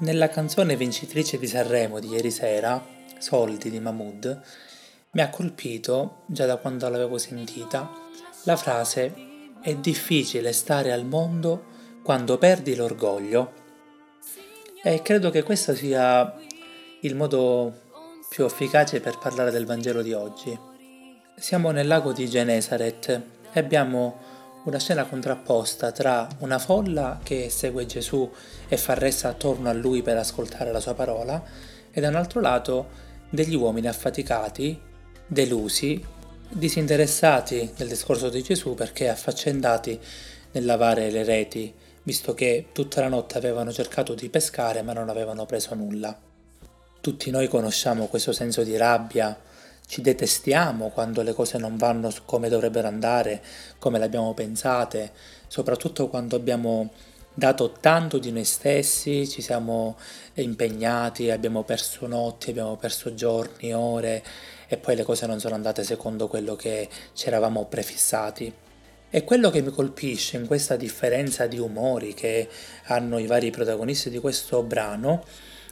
Nella canzone vincitrice di Sanremo di ieri sera, Soldi di Mahmood, mi ha colpito, già da quando l'avevo sentita, la frase è difficile stare al mondo quando perdi l'orgoglio. E credo che questo sia il modo più efficace per parlare del Vangelo di oggi. Siamo nel lago di Genesaret e abbiamo una scena contrapposta tra una folla che segue Gesù e fa ressa attorno a lui per ascoltare la sua parola e da un altro lato degli uomini affaticati, delusi, disinteressati del discorso di Gesù perché affaccendati nel lavare le reti, visto che tutta la notte avevano cercato di pescare ma non avevano preso nulla. Tutti noi conosciamo questo senso di rabbia, ci detestiamo quando le cose non vanno come dovrebbero andare, come le abbiamo pensate, soprattutto quando abbiamo dato tanto di noi stessi, ci siamo impegnati, abbiamo perso notti, abbiamo perso giorni, ore e poi le cose non sono andate secondo quello che ci eravamo prefissati. E quello che mi colpisce in questa differenza di umori che hanno i vari protagonisti di questo brano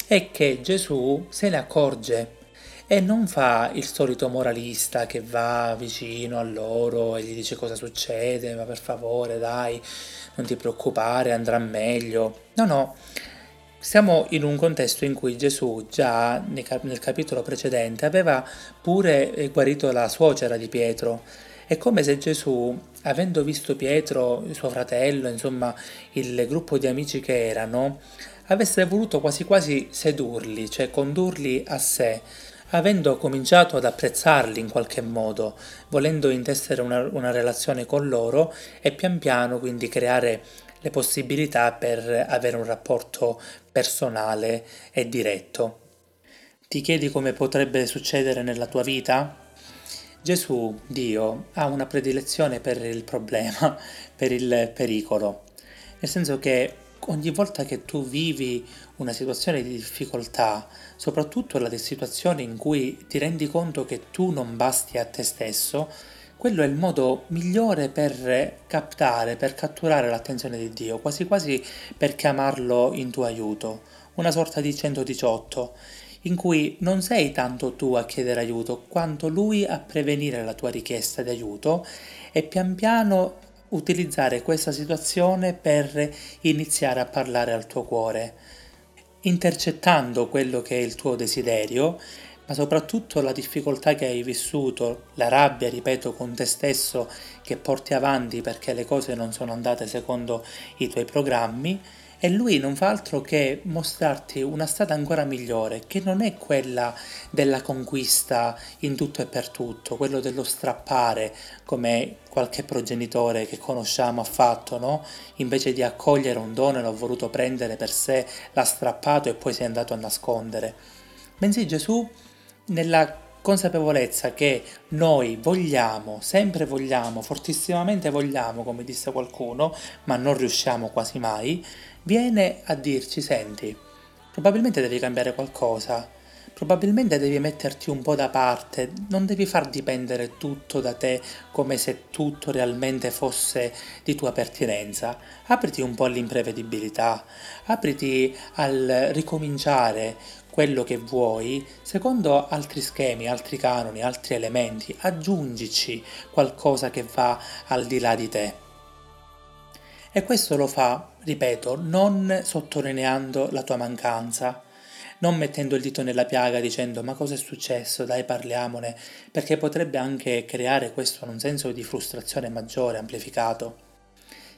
è che Gesù se ne accorge e non fa il solito moralista che va vicino a loro e gli dice cosa succede, ma per favore dai, non ti preoccupare, andrà meglio. No, no, siamo in un contesto in cui Gesù già nel capitolo precedente aveva pure eh, guarito la suocera di Pietro. È come se Gesù, avendo visto Pietro, suo fratello, insomma il gruppo di amici che erano, avesse voluto quasi quasi sedurli, cioè condurli a sé avendo cominciato ad apprezzarli in qualche modo, volendo intessere una, una relazione con loro e pian piano quindi creare le possibilità per avere un rapporto personale e diretto. Ti chiedi come potrebbe succedere nella tua vita? Gesù, Dio, ha una predilezione per il problema, per il pericolo, nel senso che ogni volta che tu vivi una situazione di difficoltà, soprattutto la situazione in cui ti rendi conto che tu non basti a te stesso, quello è il modo migliore per captare, per catturare l'attenzione di Dio, quasi quasi per chiamarlo in tuo aiuto, una sorta di 118, in cui non sei tanto tu a chiedere aiuto, quanto lui a prevenire la tua richiesta di aiuto e pian piano utilizzare questa situazione per iniziare a parlare al tuo cuore, intercettando quello che è il tuo desiderio, ma soprattutto la difficoltà che hai vissuto, la rabbia, ripeto, con te stesso che porti avanti perché le cose non sono andate secondo i tuoi programmi e lui non fa altro che mostrarti una strada ancora migliore, che non è quella della conquista in tutto e per tutto, quello dello strappare, come qualche progenitore che conosciamo ha fatto, no? Invece di accogliere un dono e l'ha voluto prendere per sé, l'ha strappato e poi si è andato a nascondere. Bensì Gesù, nella consapevolezza che noi vogliamo, sempre vogliamo, fortissimamente vogliamo, come disse qualcuno, ma non riusciamo quasi mai, viene a dirci, senti, probabilmente devi cambiare qualcosa, probabilmente devi metterti un po' da parte, non devi far dipendere tutto da te come se tutto realmente fosse di tua pertinenza. Apriti un po' all'imprevedibilità, apriti al ricominciare quello che vuoi secondo altri schemi, altri canoni, altri elementi, aggiungici qualcosa che va al di là di te. E questo lo fa, ripeto, non sottolineando la tua mancanza, non mettendo il dito nella piaga dicendo ma cosa è successo, dai parliamone, perché potrebbe anche creare questo un senso di frustrazione maggiore, amplificato.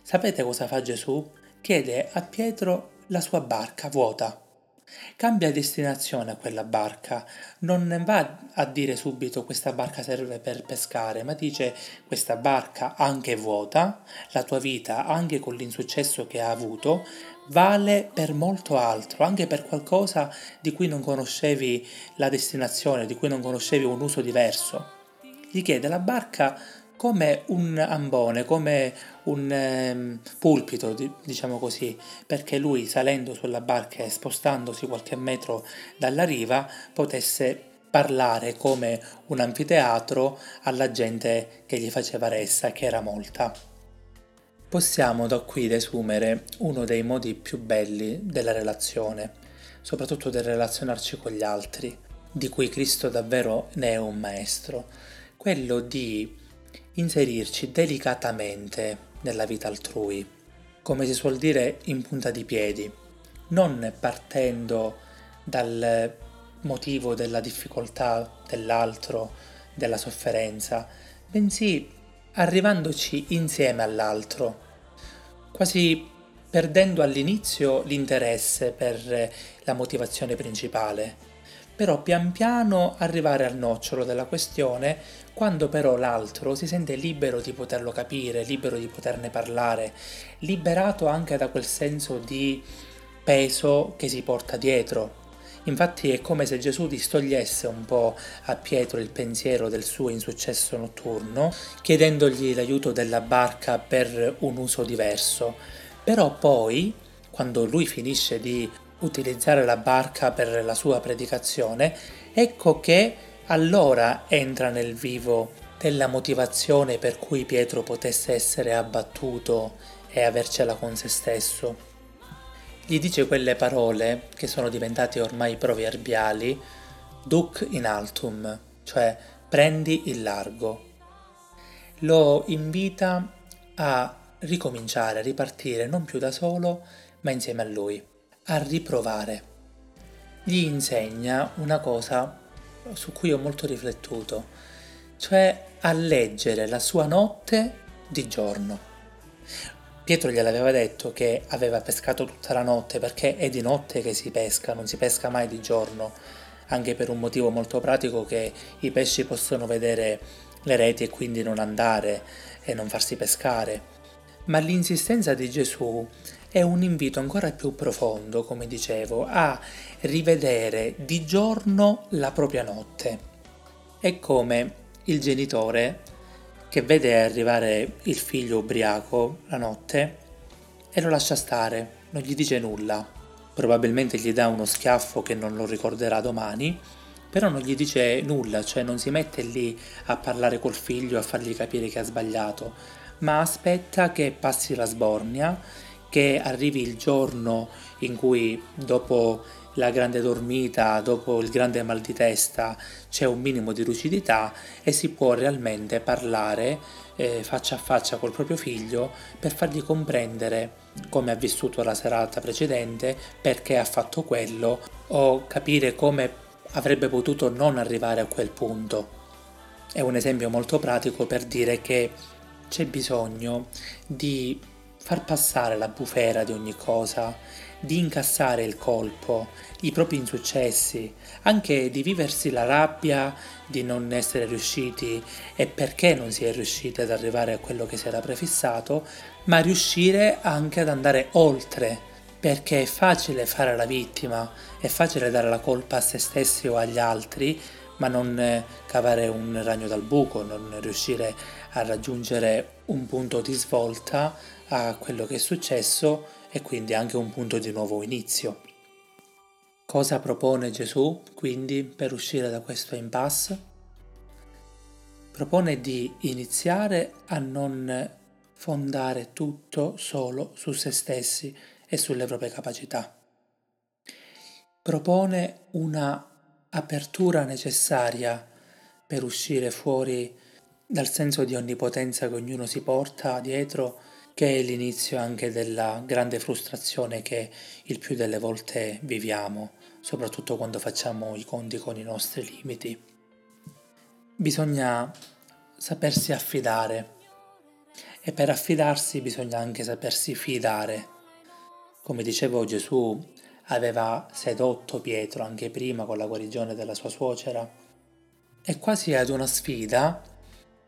Sapete cosa fa Gesù? Chiede a Pietro la sua barca vuota. Cambia destinazione a quella barca, non va a dire subito questa barca serve per pescare, ma dice questa barca anche vuota, la tua vita anche con l'insuccesso che ha avuto, vale per molto altro, anche per qualcosa di cui non conoscevi la destinazione, di cui non conoscevi un uso diverso. Gli chiede la barca come un ambone, come un eh, pulpito, diciamo così, perché lui salendo sulla barca e spostandosi qualche metro dalla riva potesse parlare come un anfiteatro alla gente che gli faceva ressa, che era molta. Possiamo da qui desumere uno dei modi più belli della relazione, soprattutto del relazionarci con gli altri, di cui Cristo davvero ne è un maestro, quello di inserirci delicatamente nella vita altrui, come si suol dire in punta di piedi, non partendo dal motivo della difficoltà dell'altro, della sofferenza, bensì arrivandoci insieme all'altro, quasi perdendo all'inizio l'interesse per la motivazione principale, però pian piano arrivare al nocciolo della questione quando però l'altro si sente libero di poterlo capire, libero di poterne parlare, liberato anche da quel senso di peso che si porta dietro. Infatti è come se Gesù distogliesse un po' a Pietro il pensiero del suo insuccesso notturno, chiedendogli l'aiuto della barca per un uso diverso. Però poi, quando lui finisce di utilizzare la barca per la sua predicazione, ecco che allora entra nel vivo della motivazione per cui Pietro potesse essere abbattuto e avercela con se stesso gli dice quelle parole che sono diventate ormai proverbiali, duc in altum, cioè prendi il largo. Lo invita a ricominciare, a ripartire non più da solo, ma insieme a lui, a riprovare. Gli insegna una cosa su cui ho molto riflettuto, cioè a leggere la sua notte di giorno. Pietro gliel'aveva detto che aveva pescato tutta la notte perché è di notte che si pesca, non si pesca mai di giorno, anche per un motivo molto pratico che i pesci possono vedere le reti e quindi non andare e non farsi pescare. Ma l'insistenza di Gesù è un invito ancora più profondo, come dicevo, a rivedere di giorno la propria notte. È come il genitore che vede arrivare il figlio ubriaco la notte e lo lascia stare, non gli dice nulla. Probabilmente gli dà uno schiaffo che non lo ricorderà domani, però non gli dice nulla, cioè non si mette lì a parlare col figlio, a fargli capire che ha sbagliato, ma aspetta che passi la sbornia, che arrivi il giorno in cui dopo la grande dormita, dopo il grande mal di testa, c'è un minimo di lucidità e si può realmente parlare eh, faccia a faccia col proprio figlio per fargli comprendere come ha vissuto la serata precedente, perché ha fatto quello o capire come avrebbe potuto non arrivare a quel punto. È un esempio molto pratico per dire che c'è bisogno di far passare la bufera di ogni cosa, di incassare il colpo, i propri insuccessi, anche di viversi la rabbia di non essere riusciti. E perché non si è riusciti ad arrivare a quello che si era prefissato, ma riuscire anche ad andare oltre, perché è facile fare la vittima, è facile dare la colpa a se stessi o agli altri, ma non cavare un ragno dal buco, non riuscire a raggiungere un punto di svolta a quello che è successo e quindi anche un punto di nuovo inizio. Cosa propone Gesù quindi per uscire da questo impasse? Propone di iniziare a non fondare tutto solo su se stessi e sulle proprie capacità. Propone una apertura necessaria per uscire fuori dal senso di onnipotenza che ognuno si porta dietro che è l'inizio anche della grande frustrazione che il più delle volte viviamo, soprattutto quando facciamo i conti con i nostri limiti. Bisogna sapersi affidare e per affidarsi bisogna anche sapersi fidare. Come dicevo Gesù aveva sedotto Pietro anche prima con la guarigione della sua suocera e quasi ad una sfida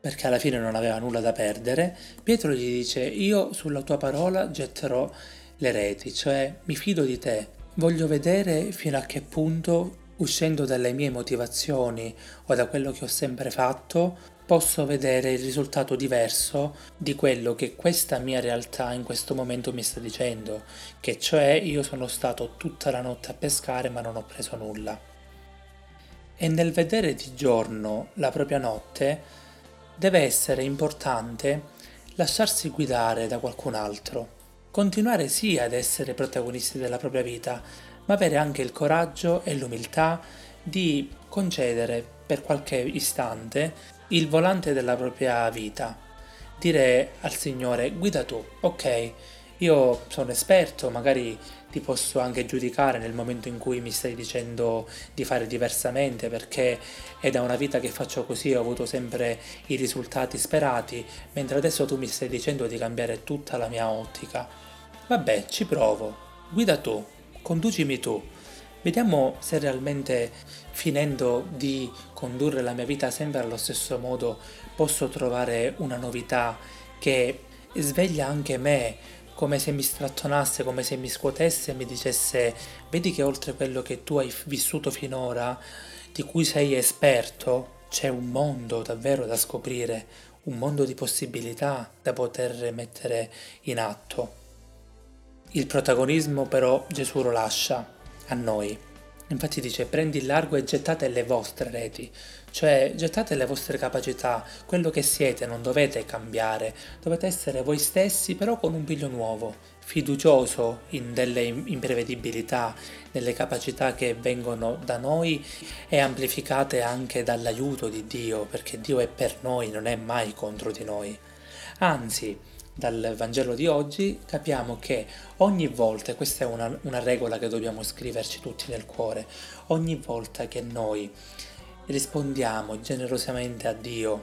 perché alla fine non aveva nulla da perdere, Pietro gli dice io sulla tua parola getterò le reti, cioè mi fido di te, voglio vedere fino a che punto, uscendo dalle mie motivazioni o da quello che ho sempre fatto, posso vedere il risultato diverso di quello che questa mia realtà in questo momento mi sta dicendo, che cioè io sono stato tutta la notte a pescare ma non ho preso nulla. E nel vedere di giorno la propria notte, deve essere importante lasciarsi guidare da qualcun altro, continuare sì ad essere protagonisti della propria vita, ma avere anche il coraggio e l'umiltà di concedere per qualche istante il volante della propria vita. Dire al Signore, guida tu, ok, io sono esperto, magari ti posso anche giudicare nel momento in cui mi stai dicendo di fare diversamente perché è da una vita che faccio così ho avuto sempre i risultati sperati, mentre adesso tu mi stai dicendo di cambiare tutta la mia ottica. Vabbè, ci provo. Guida tu, conducimi tu. Vediamo se realmente finendo di condurre la mia vita sempre allo stesso modo posso trovare una novità che sveglia anche me come se mi strattonasse, come se mi scuotesse e mi dicesse vedi che oltre quello che tu hai vissuto finora, di cui sei esperto, c'è un mondo davvero da scoprire, un mondo di possibilità da poter mettere in atto. Il protagonismo però Gesù lo lascia a noi. Infatti dice prendi il largo e gettate le vostre reti, cioè gettate le vostre capacità, quello che siete, non dovete cambiare, dovete essere voi stessi però con un piglio nuovo, fiducioso in delle imprevedibilità, nelle capacità che vengono da noi e amplificate anche dall'aiuto di Dio, perché Dio è per noi, non è mai contro di noi. Anzi, dal Vangelo di oggi capiamo che ogni volta, questa è una, una regola che dobbiamo scriverci tutti nel cuore, ogni volta che noi rispondiamo generosamente a Dio,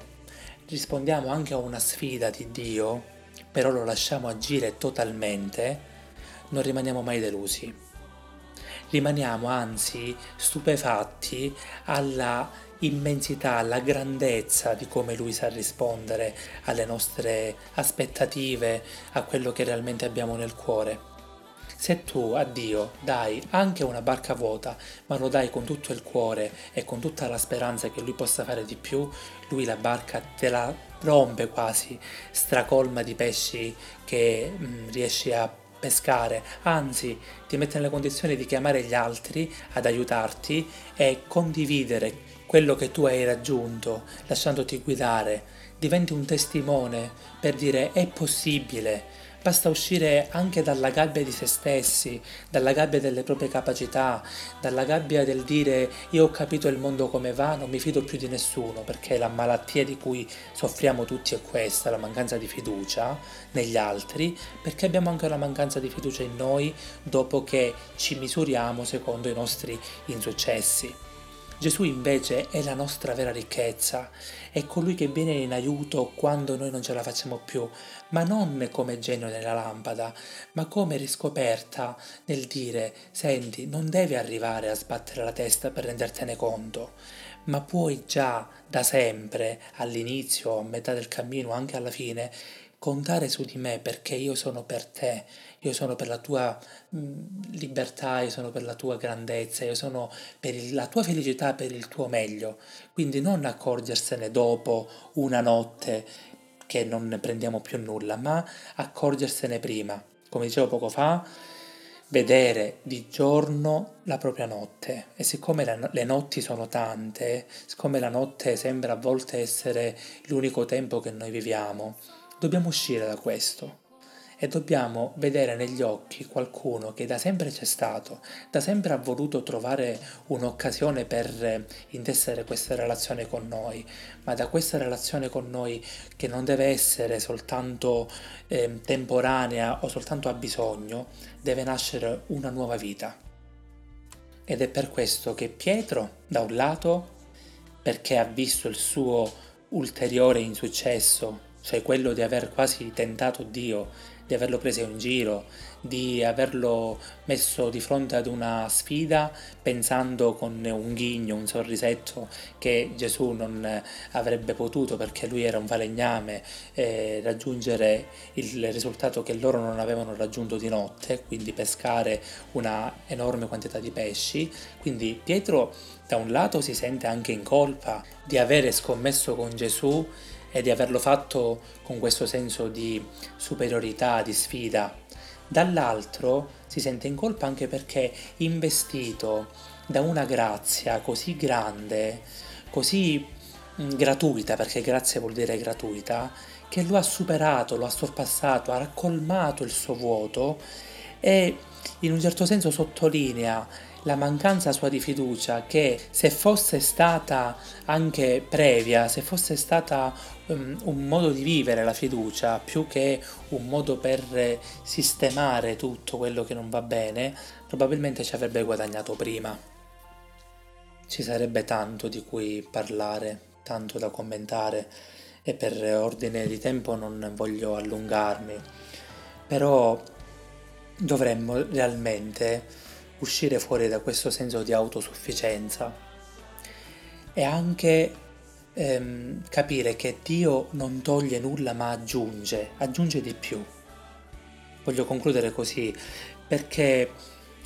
rispondiamo anche a una sfida di Dio, però lo lasciamo agire totalmente, non rimaniamo mai delusi. Rimaniamo anzi stupefatti alla immensità, alla grandezza di come lui sa rispondere alle nostre aspettative, a quello che realmente abbiamo nel cuore. Se tu a Dio dai anche una barca vuota, ma lo dai con tutto il cuore e con tutta la speranza che Lui possa fare di più, Lui la barca te la rompe quasi, stracolma di pesci che mh, mm, riesci a pescare, anzi ti mette nelle condizioni di chiamare gli altri ad aiutarti e condividere quello che tu hai raggiunto, lasciandoti guidare, diventi un testimone per dire è possibile, Basta uscire anche dalla gabbia di se stessi, dalla gabbia delle proprie capacità, dalla gabbia del dire io ho capito il mondo come va, non mi fido più di nessuno, perché la malattia di cui soffriamo tutti è questa, la mancanza di fiducia negli altri, perché abbiamo anche la mancanza di fiducia in noi dopo che ci misuriamo secondo i nostri insuccessi. Gesù invece è la nostra vera ricchezza, è colui che viene in aiuto quando noi non ce la facciamo più, ma non come genio nella lampada, ma come riscoperta nel dire, senti, non devi arrivare a sbattere la testa per rendertene conto, ma puoi già da sempre, all'inizio, a metà del cammino, anche alla fine, contare su di me perché io sono per te, io sono per la tua mh, libertà, io sono per la tua grandezza, io sono per il, la tua felicità, per il tuo meglio. Quindi non accorgersene dopo una notte che non ne prendiamo più nulla, ma accorgersene prima. Come dicevo poco fa, vedere di giorno la propria notte e siccome le notti sono tante, siccome la notte sembra a volte essere l'unico tempo che noi viviamo, Dobbiamo uscire da questo e dobbiamo vedere negli occhi qualcuno che da sempre c'è stato, da sempre ha voluto trovare un'occasione per intessere questa relazione con noi, ma da questa relazione con noi che non deve essere soltanto eh, temporanea o soltanto a bisogno, deve nascere una nuova vita. Ed è per questo che Pietro, da un lato, perché ha visto il suo ulteriore insuccesso cioè quello di aver quasi tentato Dio, di averlo preso in giro, di averlo messo di fronte ad una sfida pensando con un ghigno, un sorrisetto che Gesù non avrebbe potuto perché lui era un falegname eh, raggiungere il risultato che loro non avevano raggiunto di notte, quindi pescare una enorme quantità di pesci. Quindi Pietro da un lato si sente anche in colpa di avere scommesso con Gesù e di averlo fatto con questo senso di superiorità, di sfida. Dall'altro si sente in colpa anche perché investito da una grazia così grande, così gratuita, perché grazia vuol dire gratuita, che lo ha superato, lo ha sorpassato, ha raccolmato il suo vuoto e in un certo senso sottolinea la mancanza sua di fiducia che se fosse stata anche previa, se fosse stata um, un modo di vivere la fiducia più che un modo per sistemare tutto quello che non va bene, probabilmente ci avrebbe guadagnato prima. Ci sarebbe tanto di cui parlare, tanto da commentare e per ordine di tempo non voglio allungarmi, però dovremmo realmente uscire fuori da questo senso di autosufficienza e anche ehm, capire che Dio non toglie nulla ma aggiunge, aggiunge di più. Voglio concludere così perché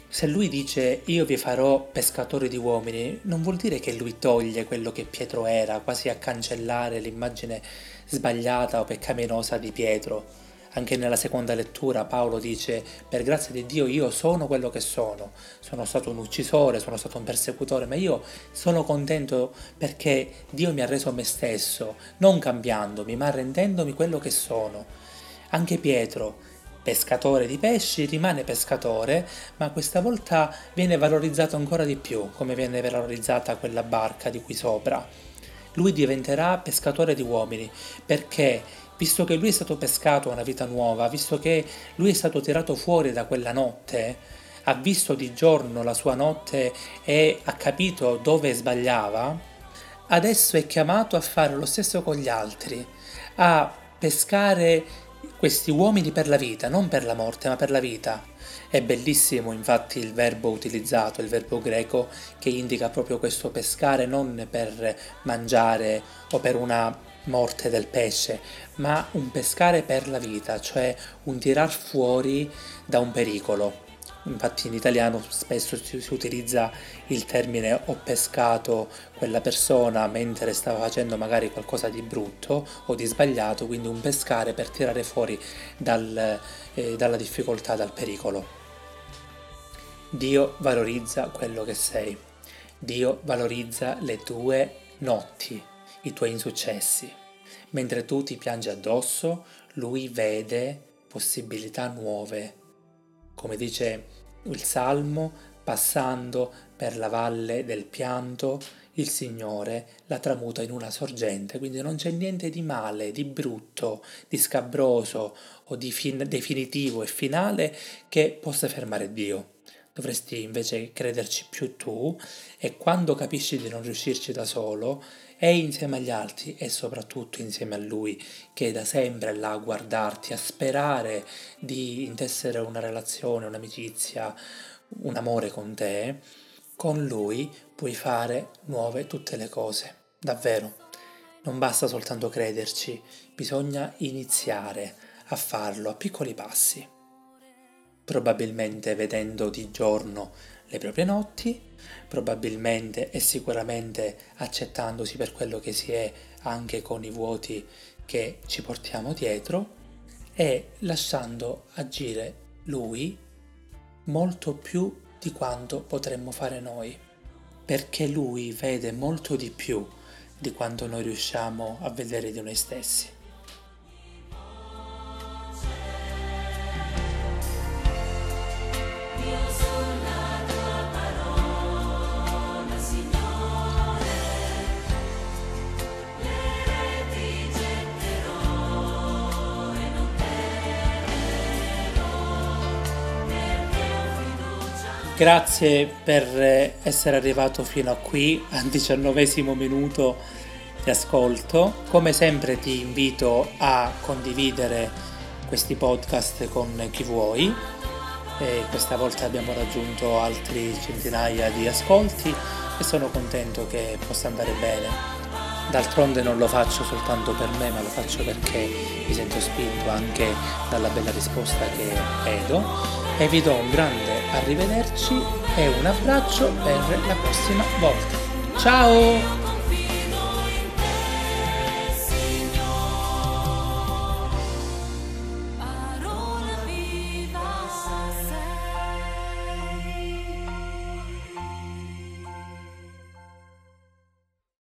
se lui dice io vi farò pescatori di uomini, non vuol dire che lui toglie quello che Pietro era, quasi a cancellare l'immagine sbagliata o peccaminosa di Pietro anche nella seconda lettura Paolo dice, per grazia di Dio io sono quello che sono, sono stato un uccisore, sono stato un persecutore, ma io sono contento perché Dio mi ha reso me stesso, non cambiandomi, ma rendendomi quello che sono. Anche Pietro, pescatore di pesci, rimane pescatore, ma questa volta viene valorizzato ancora di più, come viene valorizzata quella barca di qui sopra. Lui diventerà pescatore di uomini perché visto che lui è stato pescato a una vita nuova, visto che lui è stato tirato fuori da quella notte, ha visto di giorno la sua notte e ha capito dove sbagliava, adesso è chiamato a fare lo stesso con gli altri, a pescare questi uomini per la vita, non per la morte, ma per la vita. È bellissimo infatti il verbo utilizzato, il verbo greco, che indica proprio questo pescare non per mangiare o per una morte del pesce, ma un pescare per la vita, cioè un tirar fuori da un pericolo. Infatti in italiano spesso si, utilizza il termine ho pescato quella persona mentre stava facendo magari qualcosa di brutto o di sbagliato, quindi un pescare per tirare fuori dal, eh, dalla difficoltà, dal pericolo. Dio valorizza quello che sei. Dio valorizza le tue notti i tuoi insuccessi. Mentre tu ti piangi addosso, lui vede possibilità nuove. Come dice il Salmo, passando per la valle del pianto, il Signore la tramuta in una sorgente, quindi non c'è niente di male, di brutto, di scabroso o di fin- definitivo e finale che possa fermare Dio. Dovresti invece crederci più tu e quando capisci di non riuscirci da solo, è insieme agli altri e soprattutto insieme a Lui che da sempre è là a guardarti, a sperare di intessere una relazione, un'amicizia, un amore con te, con Lui puoi fare nuove tutte le cose. Davvero. Non basta soltanto crederci, bisogna iniziare a farlo a piccoli passi probabilmente vedendo di giorno le proprie notti, probabilmente e sicuramente accettandosi per quello che si è anche con i vuoti che ci portiamo dietro e lasciando agire lui molto più di quanto potremmo fare noi, perché lui vede molto di più di quanto noi riusciamo a vedere di noi stessi. Grazie per eh, essere arrivato fino a qui, al diciannovesimo minuto di ascolto. Come sempre ti invito a condividere questi podcast con chi vuoi. E questa volta abbiamo raggiunto altri centinaia di ascolti e sono contento che possa andare bene. D'altronde non lo faccio soltanto per me, ma lo faccio perché mi sento spinto anche dalla bella risposta che vedo e vi do un grande arrivederci e un abbraccio per la prossima volta. Ciao!